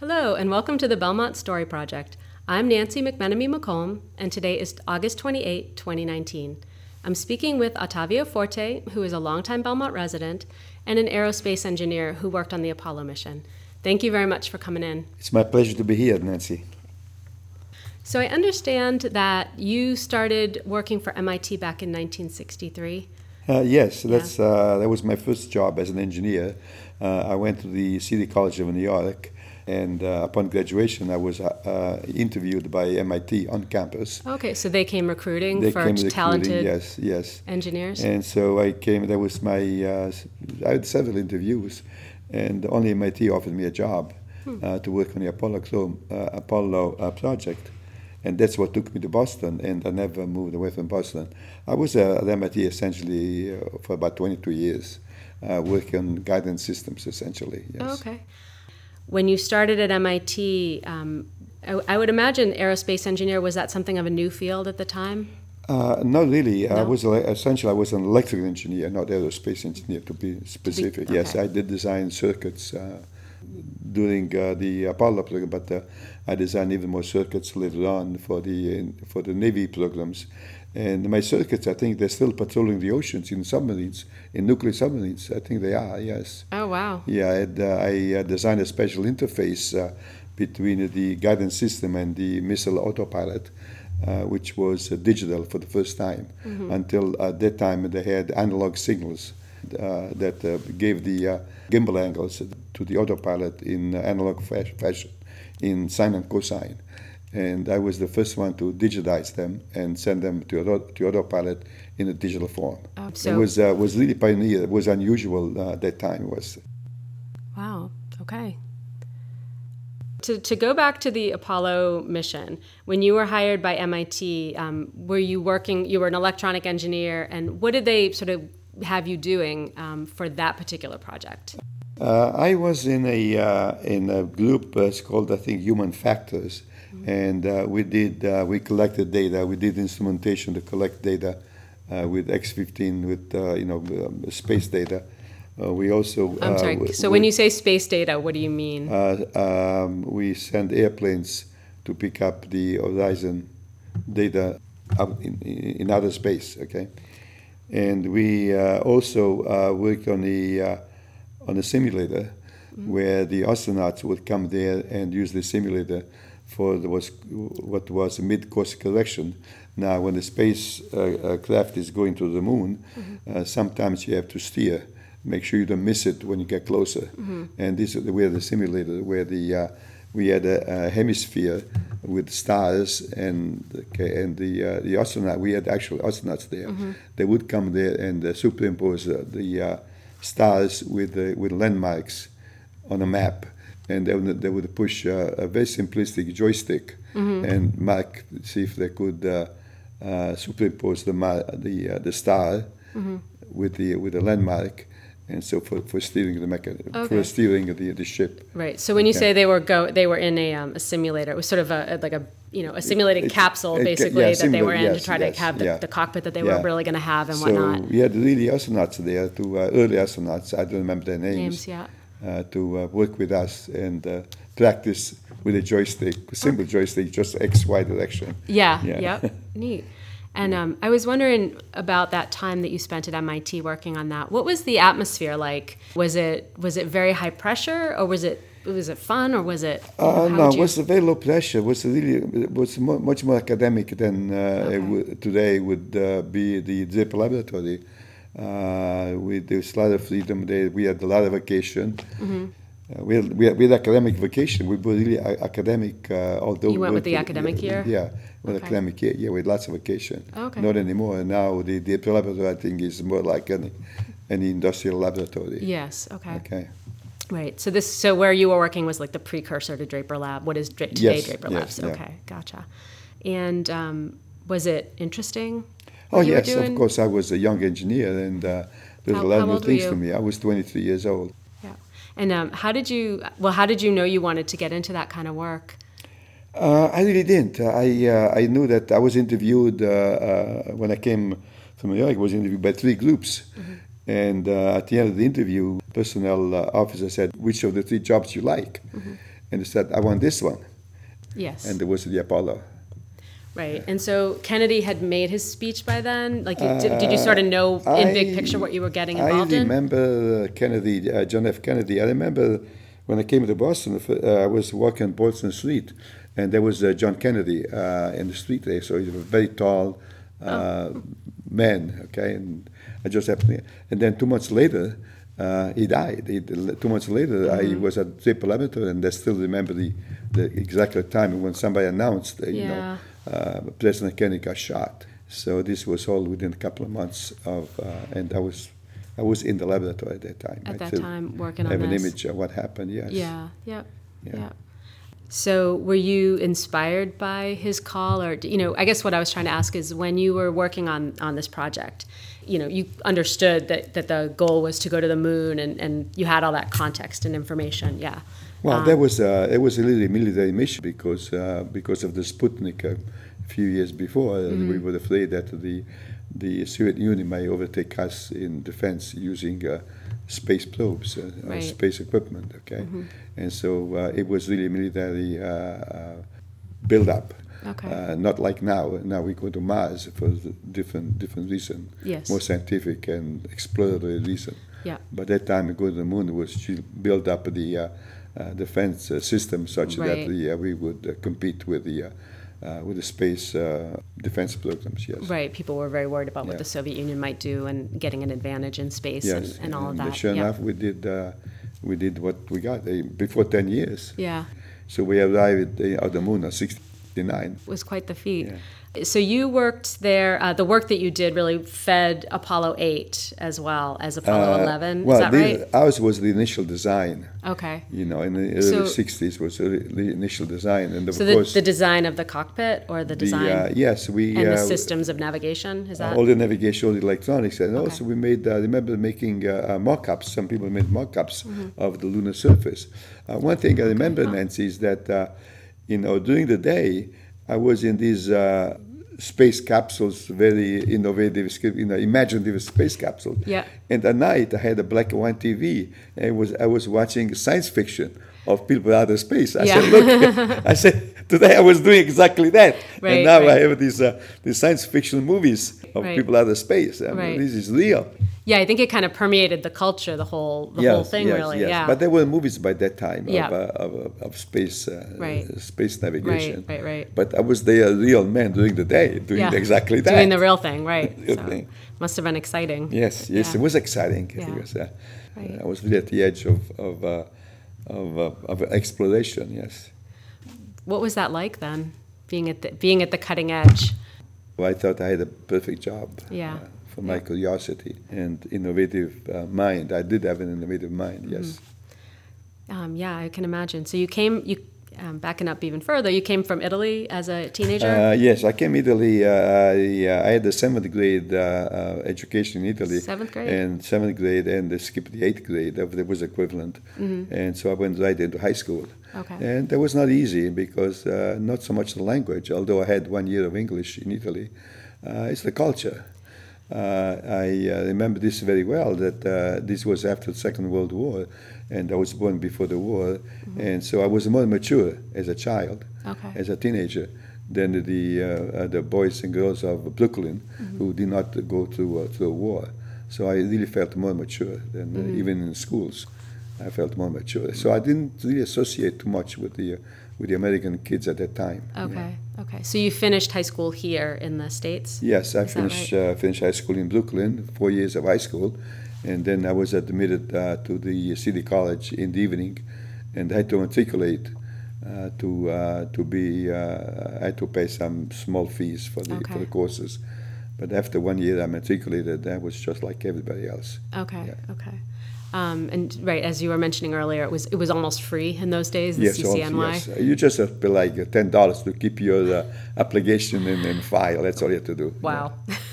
Hello, and welcome to the Belmont Story Project. I'm Nancy McMenemy McComb, and today is August 28, 2019. I'm speaking with Ottavio Forte, who is a longtime Belmont resident and an aerospace engineer who worked on the Apollo mission. Thank you very much for coming in. It's my pleasure to be here, Nancy. So, I understand that you started working for MIT back in 1963. Uh, yes, that's uh, that was my first job as an engineer. Uh, I went to the City College of New York, and uh, upon graduation, I was uh, uh, interviewed by MIT on campus. Okay, so they came recruiting They for came recruiting, talented yes, yes. engineers. And so I came. That was my. Uh, I had several interviews, and only MIT offered me a job Hmm. uh, to work on the Apollo uh, Apollo uh, project, and that's what took me to Boston. And I never moved away from Boston. I was uh, at MIT essentially uh, for about 22 years, uh, working on guidance systems essentially. Yes. Oh, okay. When you started at MIT, um, I, I would imagine aerospace engineer was that something of a new field at the time? Uh, not really. I was essentially I was an electrical engineer, not aerospace engineer, to be specific. Yes, okay. I did design circuits uh, during uh, the Apollo program, but uh, I designed even more circuits later on for the for the Navy programs. And my circuits, I think they're still patrolling the oceans in submarines, in nuclear submarines. I think they are. Yes. Oh, wow. Yeah, uh, I uh, designed a special interface uh, between the guidance system and the missile autopilot, uh, which was uh, digital for the first time. Until at that time, they had analog signals uh, that uh, gave the uh, gimbal angles to the autopilot in analog fashion, in sine and cosine. And I was the first one to digitize them and send them to, auto- to autopilot in a digital form. Oh, it was uh, was really pioneer. It was unusual uh, at that time. It was. Wow. Okay. To, to go back to the Apollo mission, when you were hired by MIT, um, were you working, you were an electronic engineer, and what did they sort of have you doing um, for that particular project? Uh, I was in a uh, in a group uh, it's called I think Human Factors, and uh, we did uh, we collected data. We did instrumentation to collect data uh, with X15 with uh, you know um, space data. Uh, we also I'm uh, sorry. w- So when you say space data, what do you mean? uh, um, we send airplanes to pick up the horizon data up in, in outer space. Okay, and we uh, also uh, worked on the uh, on a simulator where the astronauts would come there and use the simulator for the, was what was a mid-course correction. Now, when the space uh, uh, craft is going to the moon, uh, sometimes you have to steer, make sure you don't miss it when you get closer. And this is the way the simulator, where the uh, we had a, a hemisphere with stars and okay, and the uh, the astronaut we had actual astronauts there. They would come there and uh, superimpose uh, the uh, stars with with landmarks on a map, and they would, they would push uh, a very simplistic joystick and mark see if they could uh, uh, superimpose the ma- the uh, the star with the with the landmark. And so for, for steering the mecha- Okay. for steering the, the ship. Right. So when you Okay. say they were go, they were in a, um, a simulator. It was sort of a like a you know a simulated It's- capsule it- basically yeah, that they were in similar- to try yes, to have the, yeah. the cockpit that they Yeah. were really going to have and so whatnot. we had really astronauts there, two uh, early astronauts. I don't remember their names. Names, yeah. Uh, to uh, work with us and uh, practice with a joystick, simple joystick, just X Y direction. Yeah. Yeah. Yep. Neat. And um, I was wondering about that time that you spent at MIT working on that. What was the atmosphere like? Was it was it very high pressure, or was it was it fun, or was it? Uh, no, would it was a very low pressure. It was really it was mo- much more academic than uh, Okay. would- today would uh, be the Draper Laboratory. Uh, with there's a lot of freedom there. We had a lot of vacation. Mm-hmm. Uh, we, had, we, had, we had academic vacation. We were really a- academic, uh, although You went with the we- academic year? Yeah, with Okay. academic year. Yeah, with lots of vacation. Okay. Not anymore. Now the Draper Laboratory, I think, is more like any, any industrial laboratory. Yes. Okay. Okay. Right. So this so where you were working was like the precursor to Draper Lab. What is Dra- today Yes, Draper yes, Labs? yeah. Okay. Gotcha. And um, was it interesting? Oh yes, of course. I was a young engineer, and uh, there's How- a lot of new things for me. I was 23 years old. Yeah. And um, how did you? Well, how did you know you wanted to get into that kind of work? Uh, I really didn't. I uh, I knew that I was interviewed uh, uh, when I came from New York. I was interviewed by three groups, and uh, at the end of the interview, personnel uh, officer said, "Which of the three jobs you like?" and I said, "I want this one," Yes. and it was the Apollo. Right. And so Kennedy had made his speech by then. Like, did, did you sort of know in big picture what you were getting I involved in? I remember uh, Kennedy, uh, John F. Kennedy. I remember when I came to Boston, uh, I was walking Boston Street, and there was uh, John Kennedy uh, in the street there. So he was a very tall uh, man, okay? And I just happened, and then two months later, uh, he died. He, two months later, I was at Draper Laboratory, and I still remember the, the exact time when somebody announced, uh, you Yeah. know, uh, President Kennedy got shot. So this was all within a couple of months of, uh, and I was, I was in the laboratory at that time. At I that time, working on have an image of what happened. Yes. Yeah, yep, Yeah. yeah. So, were you inspired by his call, or you know? I guess what I was trying to ask is, when you were working on on this project, you know, you understood that that the goal was to go to the moon, and and you had all that context and information. Yeah. Well, Um, that was uh, it was a really military mission because uh, because of the Sputnik uh, a few years before, uh, Mm-hmm. we were afraid that the the Soviet Union might overtake us in defense using uh, space probes, uh, Right. Mm-hmm. space equipment. Okay, and so uh, it was really a military uh, uh, build up. Okay. Uh, not like now. Now we go to Mars for different different reason, Yes. more scientific and exploratory reason. Yeah. But that time, we go to the moon was to build up the defense uh, system such Right. that uh, we would uh, compete with the uh, uh, with the space uh, defense programs. Yes. Right. People were very worried about what Yeah. the Soviet Union might do and getting an advantage in space Yes. and, and all of that. Sure yeah. enough, we did. Uh, we did what we got uh, before ten years. yeah. So we arrived uh, at the moon at '69. was quite the feat. Yeah. So you worked there. Uh, the work that you did really fed Apollo 8 as well as Apollo 11. Uh, Well, Is that the- right? ours was the initial design. Okay. You know, in the early So- '60s was the the initial design, and So the, the design of the cockpit or the the, design uh, yes, we and the uh, systems of navigation is that all the navigation, all the electronics, and Okay. also we made. Uh, remember making uh, uh, mock-ups. Some people made mock-ups Mm-hmm. of the lunar surface. Uh, one thing I remember, Nancy, is that uh, you know during the day I was in these uh, space capsules, very innovative, you know, imaginative space capsules. Yeah. And at night I had a black and white TV, and was I was watching science fiction of people out of space. I Yeah. said, look, I said today I was doing exactly that, Right, and now I have these uh, these science fiction movies of Right. people out of space. I mean, Right. This is real. Yeah i think it kind of permeated the culture the whole the whole thing yes, really yes. yeah But there were movies by that time Yeah. of, uh, of, of space uh, Right. space navigation. right right right. But I was there, a real man during the day, doing yeah exactly that. doing the real thing right Real so thing. must have been exciting Yes, yes, Yeah. it was exciting. Yeah. It was, uh, Right. I was really at the edge of of uh, of, uh, of exploration. Yes. what was that like then being at the being at the cutting edge Well, I thought I had a perfect job. Yeah. For my curiosity and innovative uh, mind. I did have an innovative mind. Yes. um, yeah i can imagine so you came you um, backing up even further you came from italy as a teenager Uh, yes, I came Italy. Uh, I, uh, I had the seventh grade uh, uh, education in Italy. Seventh grade? And seventh grade, and I skipped the eighth grade. That was equivalent. And so I went right into high school. Mm-hmm. Okay. And that was not easy because uh, not so much the language, although I had one year of English in Italy. Uh, it's the culture. Uh, I uh, remember this very well. That uh, this was after the Second World War, and I was born before the war, and so I was more mature as a child, Mm-hmm. Okay. as a teenager, than the uh, the boys and girls of Brooklyn Mm-hmm. who did not go through uh, through a war. So I really felt more mature than uh, Mm-hmm. even in schools. I felt more mature. So I didn't really associate too much with the uh, with the American kids at that time. you know. okay okay so you finished high school here in the states Yes, I Is that finished uh, finished high school in Brooklyn, four years of high school, and then I was admitted uh, to the city college in the evening, and I had to matriculate uh, to uh, to be. Uh, I had to pay some small fees for the for the courses, but after one year I matriculated. I was just like everybody else. Okay. Yeah. Okay. Um, and right as you were mentioning earlier, it was it was almost free in those days. The Yes, CCNY. yes. You just have to pay like ten dollars to keep your uh, application in, in file. That's all you have to do. Wow.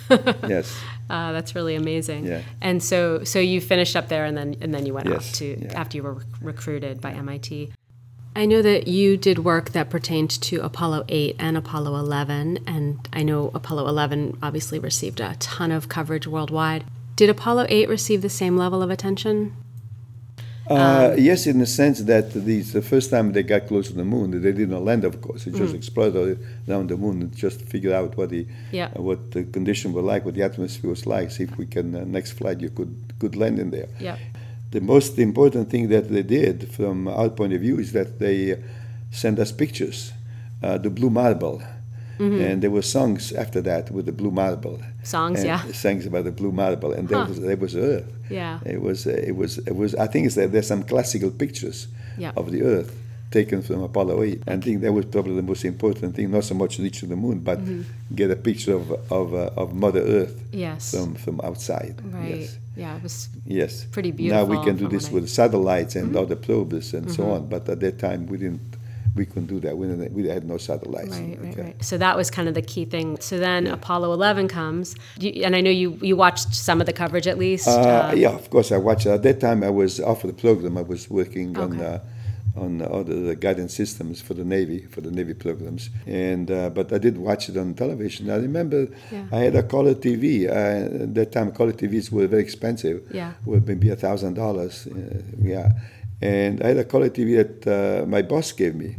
Yeah. Yes. Uh, that's really amazing. Yeah. And so so you finished up there, and then and then you went off to yeah. after you were rec- recruited by MIT. I know that you did work that pertained to Apollo 8 and Apollo 11, and I know Apollo 11 obviously received a ton of coverage worldwide. Did Apollo 8 receive the same level of attention? Uh, yes, in the sense that these, the first time they got close to the moon, they did not land, of course. They just explored around the moon and just figured out what the Yeah. uh, what the condition were like, what the atmosphere was like. See if we can uh, next flight you could could land in there. Yeah. The most important thing that they did, from our point of view, is that they uh, sent us pictures, uh, the blue marble, and there were songs after that with the blue marble. Songs, and yeah. songs about the blue marble, and Huh. that was that was Earth. Yeah. It was, it was, it was. I think it's that there's some classical pictures Yeah. of the Earth taken from Apollo 8. I think that was probably the most important thing, not so much reach to the moon, but Mm-hmm. get a picture of of, uh, of Mother Earth Yes. from from outside. right. Yes. Yeah, it was Yes. Pretty beautiful. Now we can do this with satellites and Mm-hmm. other probes and so on. But at that time, we didn't. We couldn't do that. We, didn't, we had no satellites. Right, right, Okay. right. So that was kind of the key thing. So then Yeah. Apollo 11 comes, you, and I know you you watched some of the coverage at least. Uh, um, yeah, of course. I watched. At that time, I was off of the program. I was working on uh, on other the guidance systems for the Navy for the Navy programs. And uh, but I did watch it on television. I remember Yeah. I had a color TV. Uh, at that time, color TVs were very expensive. Yeah. were maybe a thousand dollars. uh, Yeah, and I had a color TV that uh, my boss gave me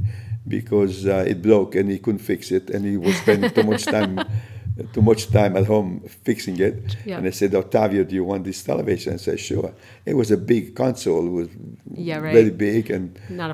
because uh, it broke and he couldn't fix it, and he was spending too much time. Too much time at home fixing it, Yeah. and I said, "Octavio, do you want this television?" I said, "Sure." It was a big console, it was Yeah, right. very big, and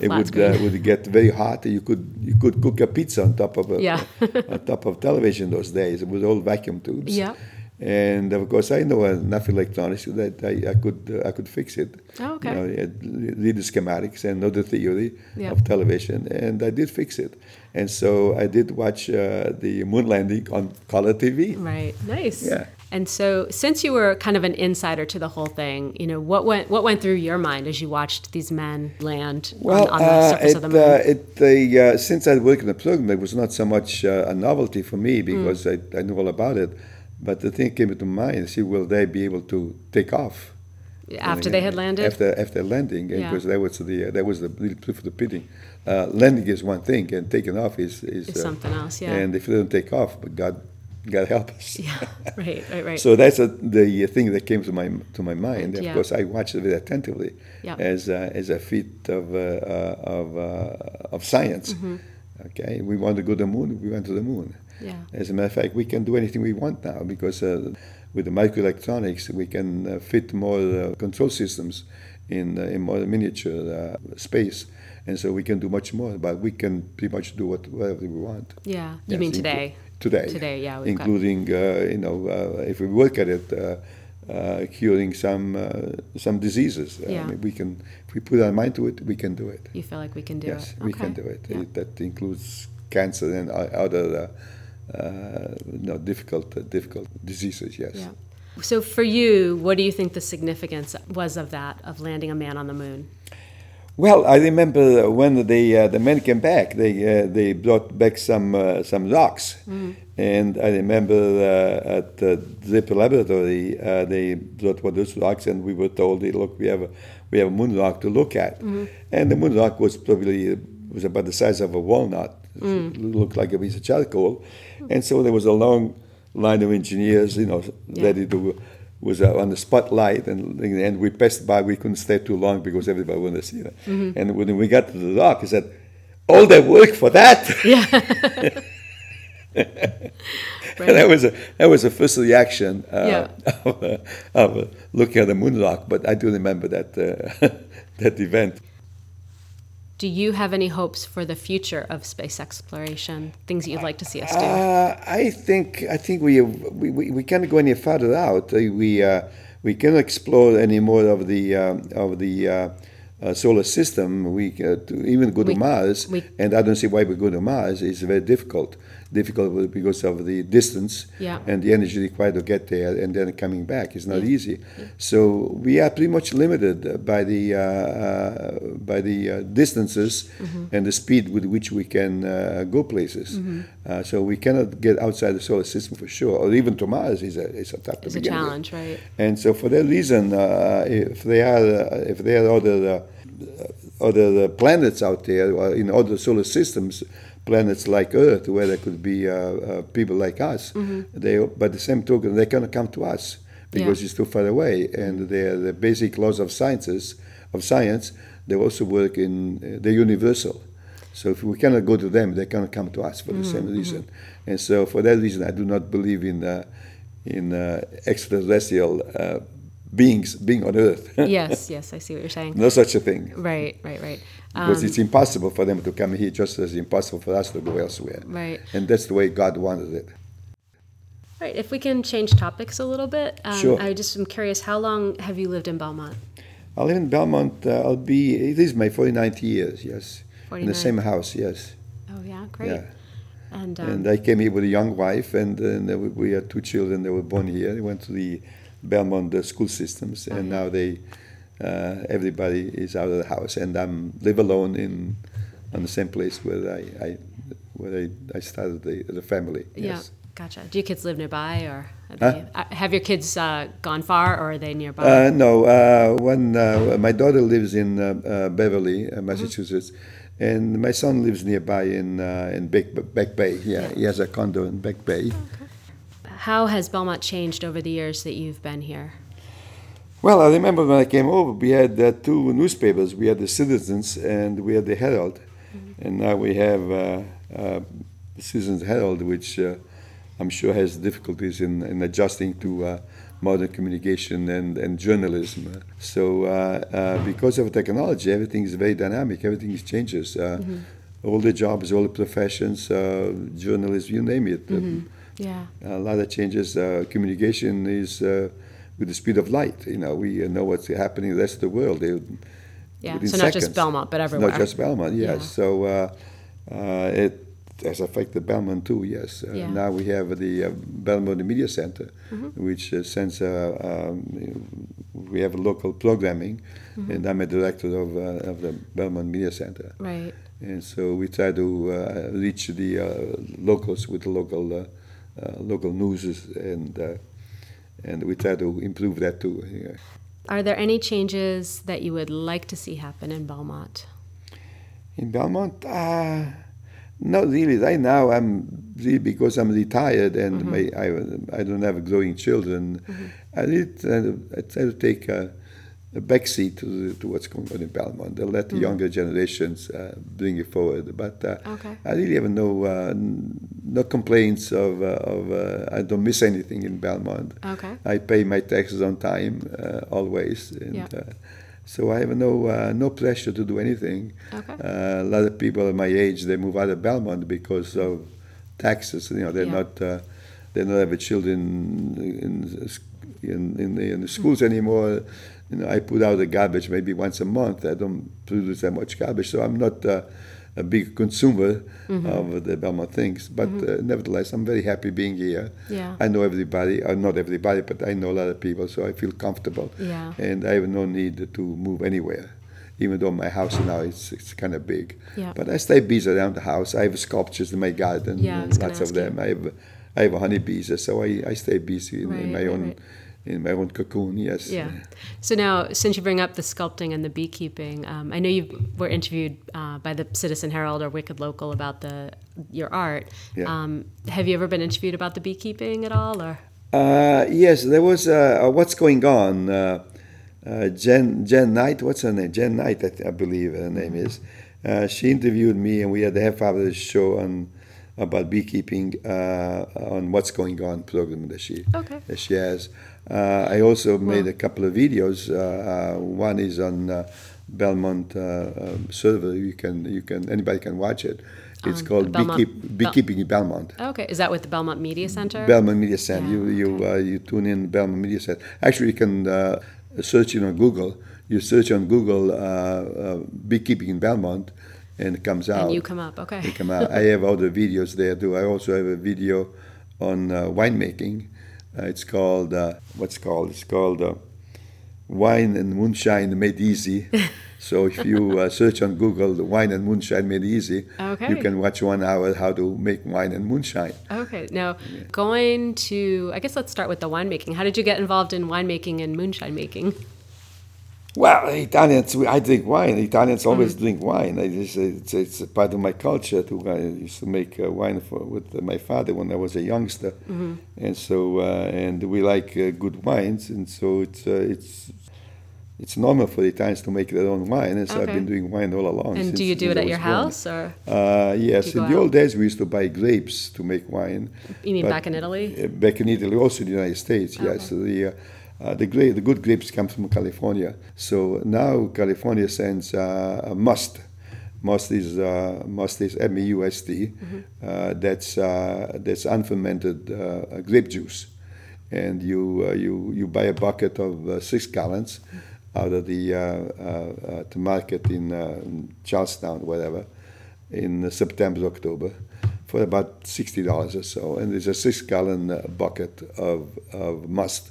it would uh, would get very hot. You could you could cook a pizza on top of a Yeah. on top of television those days. It was all vacuum tubes. Yeah. And of course, I know enough electronics that I, I could uh, I could fix it. Oh, okay. You know, read the schematics and know the theory of television, and I did fix it. And so I did watch uh, the moon landing on color TV. Right. Nice. Yeah. And so, since you were kind of an insider to the whole thing, you know what went what went through your mind as you watched these men land Well, on, on the uh, surface it, of the moon? uh, it, the, uh, since I worked in the program, it was not so much uh, a novelty for me because I, I knew all about it. But the thing came into mind: see, will they be able to take off After they had landed. After after landing, Yeah. because that was the that was the proof of the pudding. Uh, landing is one thing, and taking off is is, Is something else, yeah. And if they don't take off, but God, God help us. yeah. Right. Right. Right. So that's a, the thing that came to my to my mind. Of Yeah. course, I watched it very attentively Yeah. as a, as a feat of uh, uh, of uh, of science. Mm-hmm. Okay, we want to go to the moon. We went to the moon. Yeah. As a matter of fact, we can do anything we want now because uh, with the microelectronics, we can uh, fit more uh, control systems in uh, in more miniature uh, space, and so we can do much more. But we can pretty much do what, whatever we want. yeah. You Yes, mean today? Today. Today, yeah, we've got- including uh, you know uh, if we work at it, uh, uh, curing some uh, some diseases. Yeah. I mean, we can if we put our mind to it, we can do it. You feel like we can do yes, it? Yes, we can do it. Yeah. It- That includes cancer and other uh, no difficult uh, difficult diseases. Yes. Yeah. So for you, what do you think the significance was of that, of landing a man on the moon? Well, I remember when the uh, the men came back. They uh, they brought back some uh, some rocks, and I remember uh, at the Draper Laboratory uh, they brought one of those rocks, and we were told, hey, "Look, we have a we have a moon rock to look at," and the moon rock was probably was about the size of a walnut. It looked like a piece of charcoal, and so there was a long line of engineers, you know, Yeah. ready to was uh, on the spotlight, and and we passed by. We couldn't stay too long because everybody wanted to see it. Mm-hmm. And when we got to the dock, he said, "All that work for that." Yeah. and that was a that was the first reaction uh, Yeah. of, uh, of uh, looking at the moon rock. But I do remember that uh, that event. Do you have any hopes for the future of space exploration? Things that you'd like to see us do? Uh, I think I think we we, we, can't go any further out. Uh, We uh, we cannot explore any more of the um, of the uh, uh, solar system. We uh, to even go to We- Mars, we- and I don't see why we go to Mars. It's very difficult. Difficult because of the distance Yeah. and the energy required to get there, and then coming back is not easy. So we are pretty much limited by the uh, uh, by the uh, distances Mm-hmm. and the speed with which we can uh, go places. Mm-hmm. Uh, so we cannot get outside the solar system for sure, or even to Mars is a is a tough to It's a begin with. challenge, right? And so for that reason, uh, if there are uh, if there are other uh, other planets out there or in other solar systems, planets like Earth, where there could be uh, uh, people like us, they by the same token they cannot come to us because Yeah. it's too far away, and the the basic laws of sciences of science, they also work in uh, the universal. So if we cannot go to them, they cannot come to us for the same reason. And so for that reason, I do not believe in uh, in uh, extraterrestrial uh, beings being on Earth. yes, yes, I see what you're saying. no such a thing. Right, right, right. Because Um, it's impossible for them to come here, just as impossible for us to go elsewhere. Right. And that's the way God wanted it. Right. If we can change topics a little bit, um, Sure. I just am curious. How long have you lived in Belmont? I live in Belmont. Uh, I'll be. It is my 49th years. Yes. In the same house. Yes. Oh yeah, great. Yeah. And, um, And I came here with a young wife, and, and uh, we- we had two children that were born here. They went to the Belmont uh, school systems, and yeah. now they, uh, everybody is out of the house, and I'm live alone in, on the same place where I, I where I, I started the, the family. yeah, Yes. gotcha. Do your kids live nearby, or Huh? uh, have your kids uh, gone far, or are they nearby? Uh, no, uh, when uh, my daughter lives in uh, Beverly, uh, Massachusetts, and my son lives nearby in uh, in Back, Back Bay. Yeah, he has a condo in Back Bay. How has Belmont changed over the years that you've been here? Well, I remember when I came over, we had uh, two newspapers. We had the Citizens and we had the Herald, and now we have uh, uh, the Citizens Herald, which uh, I'm sure has difficulties in, in adjusting to uh, modern communication and, and journalism. So, uh, uh, because of technology, everything is very dynamic. Everything changes. Uh, All the jobs, all the professions, uh, journalism, you name it. Yeah. A lot of changes. Uh, communication is uh, with the speed of light. You know, we know what's happening in the rest of the world. They, Yeah. So not just. Belmont, but everywhere. Not just Belmont, yes. Yeah. So uh, uh, it has affected Belmont too, yes. Uh, Yeah. Mm-hmm. Now we have the uh, Belmont Media Center, which uh, sends, uh, um, we have local programming, Mm-hmm. and I'm a director of, uh, of the Belmont Media Center. Right. And so we try to uh, reach the uh, locals with the local uh, uh, local news, and uh, and we try to improve that too. yeah. Are there any changes that you would like to see happen in Belmont? In Belmont, uh, not really. Right now, I'm really because I'm retired and my, I, I don't have growing children. I really try to, I try to take a, a backseat to, to what's going on in Belmont. They let the younger generations uh, bring it forward. But uh, Okay. I really have no uh, no complaints of, uh, of uh, I don't miss anything in Belmont. Okay. I pay my taxes on time uh, always, and Yeah. uh, so I have no uh, no pressure to do anything. Okay. Uh, a lot of people at my age they move out of Belmont because of taxes. You know, they're Yeah. not uh, they don't have children in in in the, in the schools anymore. You know, I put out the garbage maybe once a month. I don't produce that much garbage, so I'm not. Uh, a big consumer Mm-hmm. of the Belmont things, but uh, nevertheless, I'm very happy being here. Yeah. I know everybody, uh, not everybody, but I know a lot of people, so I feel comfortable. Yeah. And I have no need to move anywhere, even though my house now is it's kind of big. Yeah. But I stay busy around the house. I have sculptures in my garden, Yeah, I and was gonna lots of ask you. them. I have, I have honeybees, so I, I stay busy in, Right, in my own, right. In my own cocoon. Yes. Yeah. So now, since you bring up the sculpting and the beekeeping, um, I know you were interviewed uh, by the Citizen Herald or Wicked Local about the your art. Yeah. Um, have you ever been interviewed about the beekeeping at all, or? Uh, yes, there was uh, uh, what's going on. Uh, uh, Jen Jen Knight, what's her name? Jen Knight, I, th- I believe her name is. Uh, she interviewed me, and we had a half-hour show on about beekeeping uh, on what's going on program that she Okay. that she has. Uh, I also made a couple of videos. Uh, uh, one is on uh, Belmont uh, um, server. You can you can anybody can watch it. It's On called Beekeep, Bel- Beekeeping in Belmont. Okay. Is that with the Belmont Media Center? Belmont Media Center. Yeah, you you uh, you tune in Belmont Media Center. Actually, you can uh, search it on Google. You search on Google uh, uh, beekeeping in Belmont, and it comes out. and you come up. Okay. They come out. I have other videos there too. I also have a video on uh, winemaking. Uh, it's called uh, what's it called? It's called uh, Wine and Moonshine Made Easy. so if you uh, search on Google the Wine and Moonshine Made Easy, you can watch one hour how to make wine and moonshine. Okay. Now, going to, I guess let's start with the winemaking. How did you get involved in winemaking and moonshine making? Well, Italians, I drink wine. Italians always Mm. drink wine. I just, it's, it's a part of my culture. To, I used to make uh, wine for, with my father when I was a youngster, and so uh, and we like uh, good wines, and so it's uh, it's it's normal for the Italians to make their own wine, and so I've been doing wine all along. And do you do it at your born. house or Uh, yes, in the out? old days we used to buy grapes to make wine. you mean back in Italy? Uh, Back in Italy, also in the United States, yes. Okay. So the uh, the, gra- the good grapes come from California. So now California sends uh, must. Must is uh, must is M E U S T. Mm-hmm. Uh, that's uh, that's unfermented uh, grape juice, and you uh, you you buy a bucket of uh, six gallons out of the uh, the market in, uh, Charlestown, whatever, in September October for about sixty dollars or so, and it's a six-gallon uh, bucket of, of must.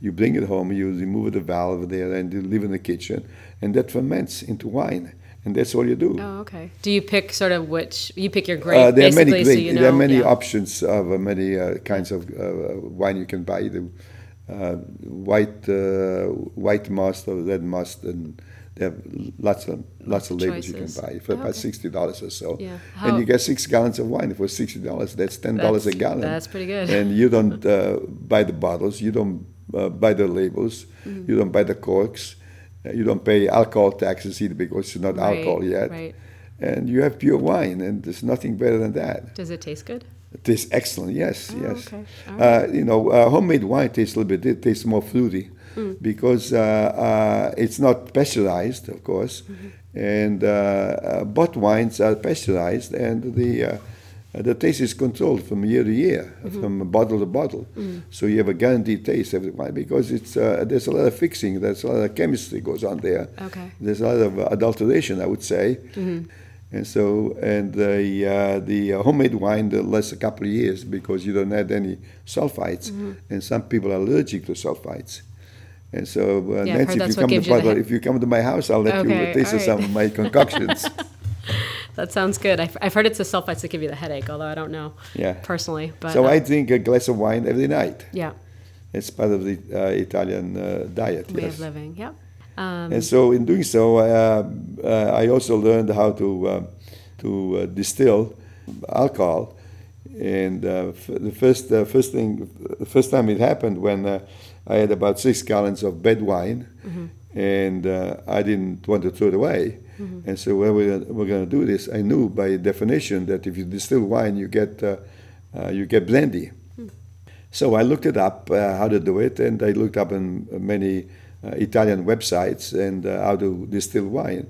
You bring it home, you remove the valve there, and you leave in the kitchen, and that ferments into wine, and that's all you do. Oh, okay. Do you pick sort of which you pick your grape Uh, there are many so you know? there are many yeah. options of uh, many uh, kinds of uh, wine you can buy. The uh, white uh, white must or red must, and they have lots of lots of labels you can buy for Oh, about okay. sixty dollars or so. Yeah. How? And you get six gallons of wine for sixty dollars. That's ten dollars a gallon. that's pretty good. And you don't uh, buy the bottles. You don't uh, buy the labels. Mm-hmm. You don't buy the corks. Uh, you don't pay alcohol taxes either because it's not Right, alcohol yet. right. And you have pure wine, and there's nothing better than that. Does it taste good? It tastes excellent. Yes, Oh, yes. okay. All Uh, you know, uh, homemade wine tastes a little bit. It tastes more fruity Mm. because uh, uh, it's not pasteurized, of course, Mm-hmm. and uh, uh, bought wines are pasteurized, and the uh, the taste is controlled from year to year, Mm-hmm. from bottle to bottle. Mm. So you have a guaranteed taste every wine because it's uh, there's a lot of fixing, there's a lot of chemistry goes on there. Okay. There's a lot of adulteration, I would say. Mm-hmm. And so, and the uh, the uh, homemade wine lasts a couple of years because you don't add any sulfites, and some people are allergic to sulfites. And so, uh, Yeah, Nancy, if you come to gives you the Butler, he- if you come to my house, I'll let you Okay, uh, taste all some of my concoctions. That sounds good. I've, I've heard it's the sulfites that give you the headache, although I don't know Yeah. personally. But so uh, I drink a glass of wine every night. yeah, It's part of the uh, Italian uh, diet. way yes. of living. Yep. Um, And so, in doing so, uh, uh, I also learned how to uh, to uh, distill alcohol. And uh, f- the first uh, first thing, the first time it happened when uh, I had about six gallons of bad wine, and uh, I didn't want to throw it away. And so, when we we're going to do this, I knew by definition that if you distill wine, you get uh, uh, you get brandy. So I looked it up uh, how to do it, and I looked up in many uh, Italian websites and uh, how to distill wine.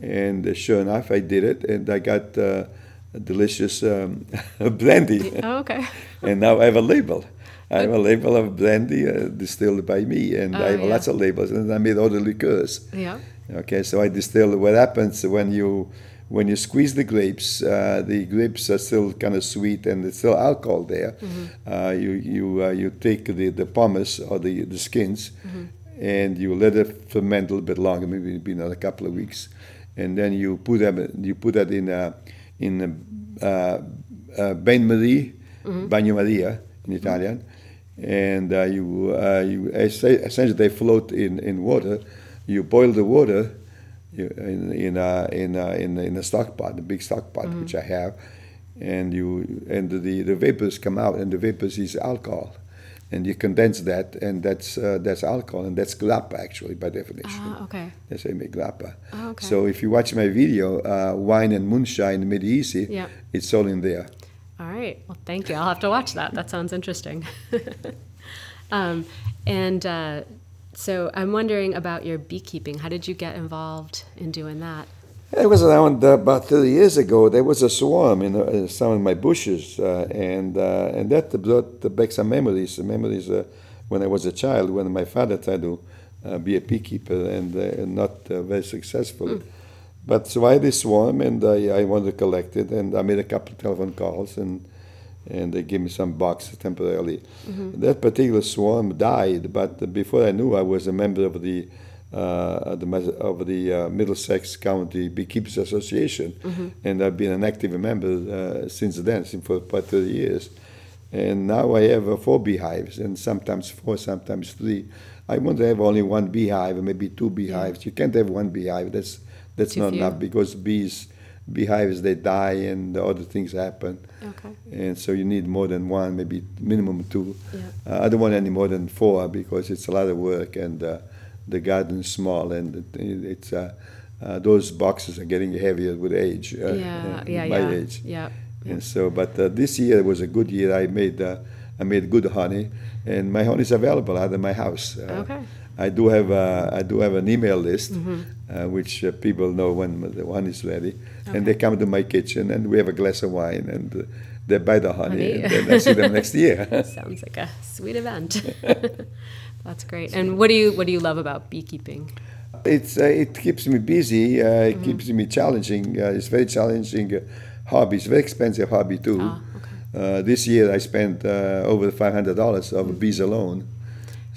And uh, sure enough, I did it, and I got uh, a delicious um, brandy. oh, okay. and now I have a label. I have a label of brandy uh, distilled by me, and Oh, I have yeah. lots of labels, and I made all the liqueurs. Yeah. Okay, so I distill. What happens when you when you squeeze the grapes? Uh, the grapes are still kind of sweet, and there's still alcohol there. Uh, you you uh, you take the the pomace or the the skins, and you let it ferment a little bit longer, maybe maybe another couple of weeks, and then you put them you put that in a in a uh, uh, bain marie, bagno maria in Italian, and uh, you uh, you essentially they float in in water. You boil the water you, in in a, in a, in a, in a stock pot, a big stock pot which I have, and you and the the vapors come out, and the vapors is alcohol, and you condense that, and that's uh, that's alcohol, and that's grappa actually by definition. Ah, okay. That's you make. Oh, okay. So if you watch my video, uh, wine and moonshine made easy, Yeah. it's all in there. All right. Well, thank you. I'll have to watch that. That sounds interesting. um, and uh, so I'm wondering about your beekeeping. How did you get involved in doing that? It was around uh, about 30 years ago. There was a swarm in uh, some of my bushes, uh, and uh, and that brought back some memories. Memories uh, when I was a child, when my father tried to uh, be a beekeeper and, uh, and not uh, very successful. But so I had this swarm, and I, I wanted to collect it, and I made a couple of telephone calls, and and they gave me some boxes temporarily. That particular swarm died, but before I knew, I was a member of the uh, the of the uh, Middlesex County Beekeepers Association, and I've been an active member uh, since then, since for about 30 years. And now I have uh, four beehives, and sometimes four, sometimes three. I want to have only one beehive, or maybe two beehives. You can't have one beehive. That's that's Too not few. enough because bees beehives they die and other things happen Okay. and so you need more than one, maybe minimum two. Yeah. Uh, I don't want any more than four because it's a lot of work, and uh, the garden is small, and it, it's uh, uh, those boxes are getting heavier with age. Uh, yeah, uh, yeah, my yeah. age. Yeah. And so, but uh, this year was a good year. I made uh, I made good honey, and my honey is available out of my house. Uh, Okay. I do have uh, I do have an email list, Mm-hmm. uh, which uh, people know when the honey is ready, Okay. and they come to my kitchen, and we have a glass of wine, and uh, they buy the honey, Honey. and then I see them next year. Sounds like a sweet event. That's great. And what do you what do you love about beekeeping? It's uh, it keeps me busy. Uh, Mm-hmm. it keeps me challenging. Uh, it's very challenging uh, hobby. It's very expensive hobby too. Ah, okay. Uh, this year I spent uh, over five hundred dollars of bees alone.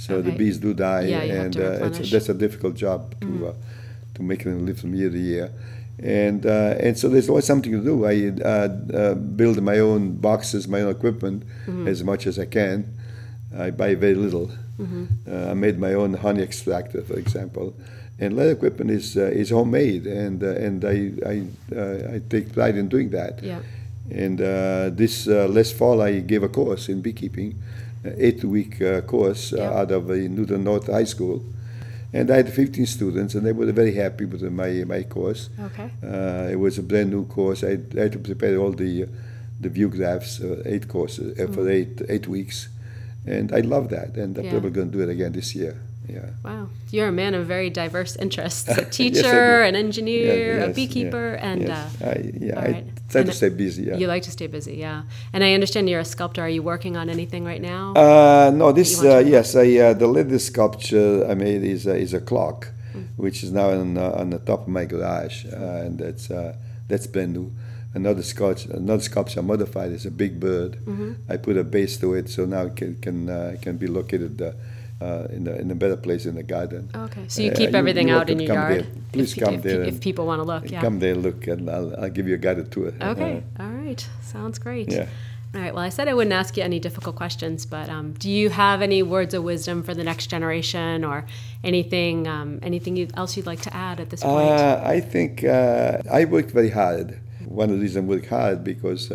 So the bees do die, Yeah, and uh, it's. That's a difficult job to uh, to make them live from year to year. And uh, and so there's always something to do. I uh, uh, build my own boxes, my own equipment Mm-hmm. as much as I can. I buy very little. Mm-hmm. Uh, I made my own honey extractor, for example. And leather equipment is uh, is homemade, and uh, and I I, uh, I take pride in doing that. Yeah. And uh, this uh, last fall, I gave a course in beekeeping, an eight-week uh, course uh, Yeah. out of uh, Newton North High School, and I had 15 students, and they were very happy with my my course. Okay. Uh, it was a brand new course. I, I had to prepare all the the view graphs, uh, eight courses uh, for eight eight weeks, and I love that. And I'm Mm. Probably going to do it again this year. Yeah. Wow. You're a man of very diverse interests. A teacher, do. an engineer, Yeah, a beekeeper, yeah, and yes. uh, I, yeah, I right. try And to stay busy. Yeah. you like to stay busy, yeah. And I understand you're a sculptor. Are you working on anything right now? Uh, no, this uh, yes, I uh, the latest sculpture I made is a, is a clock, Mm. which is now on, uh, on the top of my garage, uh, and that's uh, that's brand new. Another sculpture, another sculpture I modified is a big bird. Mm-hmm. I put a base to it, so now it can can uh, can be located uh, uh, in the in a better place in the garden. okay. So you Uh, keep you- everything you're out in your yard. there. Please if, come if, there If and- people want to look, yeah. Come there, look, and I'll, I'll give you a guided tour. Okay. All right. Sounds great. Yeah. All right. Well, I said I wouldn't ask you any difficult questions, but um, do you have any words of wisdom for the next generation, or anything, um, anything you, else you'd like to add at this point? Uh, I think uh, I worked very hard. One of the reasons I worked hard because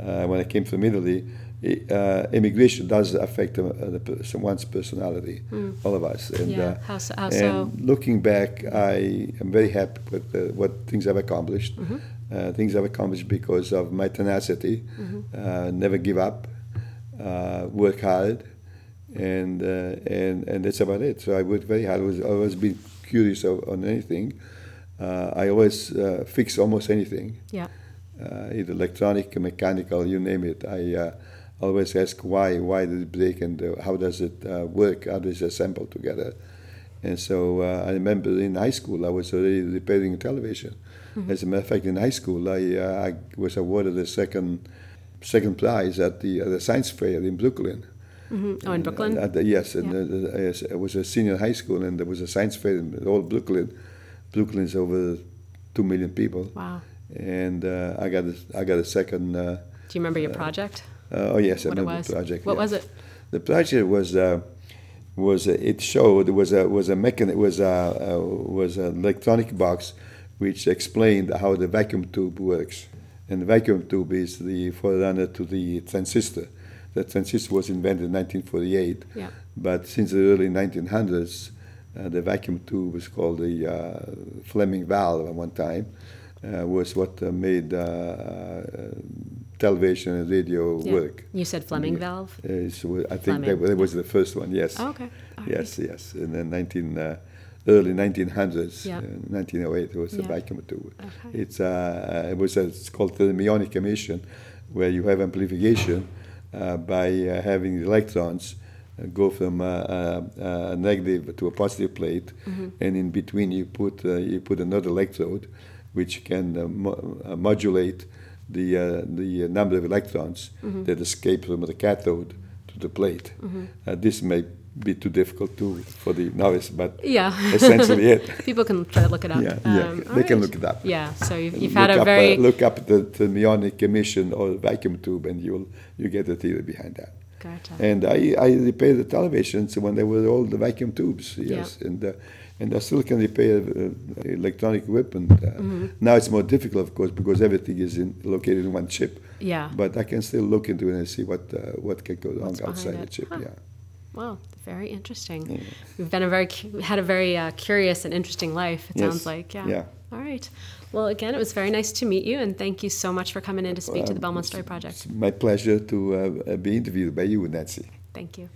uh, when I came from Italy, i- uh, immigration does affect uh, someone's personality, all of us. And. Yeah, uh, how so- how so? looking back, I am very happy with uh, what things I've accomplished. Mm-hmm. Uh, things I've accomplished because of my tenacity, Mm-hmm. uh, never give up, uh, work hard, and uh, and and that's about it. So I worked very hard. I was always been curious of, on anything. Uh, I always uh, fix almost anything, yeah. Uh, either electronic, mechanical, you name it. I uh, always ask why, why did it break, and uh, how does it uh, work? How does it assemble together? And so uh, I remember in high school I was already repairing a television. As a matter of fact, in high school I, uh, I was awarded the second second prize at the, at the science fair in Brooklyn. hmm Oh, in Brooklyn. Yes, and Yeah. uh, yes, it was a senior high school, and there was a science fair in all Brooklyn. Brooklyn is over two million people, wow. And uh, I got a, I got a second. Uh, Do you remember your project? uh, oh yes, I what it remember was? the project. What yeah. was it? The project was uh, was uh, it showed was a was a mechan- was a uh, was an electronic box which explained how the vacuum tube works. And the vacuum tube is the forerunner to the transistor. The transistor was invented in 1948, Yeah. but since the early 1900s, uh, the vacuum tube was called the uh, Fleming valve at one time. Uh, was what uh, made uh, uh, television and radio Yeah. work. You said Fleming valve. So I think that, that was the first one. Yes. Oh, okay. All Yes, yes. In the 19, uh, early 1900s, Yeah. uh, 1908, it was the Yeah. vacuum tube. Okay. It's uh, it was a, it's called thermionic emission, where you have amplification uh, by uh, having electrons go from uh, uh, a negative to a positive plate, Mm-hmm. and in between you put uh, you put another electrode, which can uh, mo- uh, modulate the uh, the number of electrons Mm-hmm. that escape from the cathode to the plate. Uh, this may be too difficult to for the novice, but Yeah. essentially it. People can try to look it up. Yeah, yeah, Um, they all can look it up. Yeah. So you've, you've had a up, very uh, look up the the thermionic emission or vacuum tube, and you'll you get the theory behind that. gotcha. And I, I repaired the televisions when they were all the vacuum tubes, yes, and uh, and I still can repair uh, electronic weapon. Uh, Mm-hmm. Now it's more difficult, of course, because everything is in, located in one chip. yeah. But I can still look into it and see what uh, what can go wrong What's outside the chip. Huh. Yeah. Wow, very interesting. You've been a very had a very uh, curious and interesting life. It Yes. sounds like, yeah. Yeah. All right. Well, again, it was very nice to meet you, and thank you so much for coming in to speak to the Belmont Story Project. It's my pleasure to uh, be interviewed by you, Nancy. Thank you.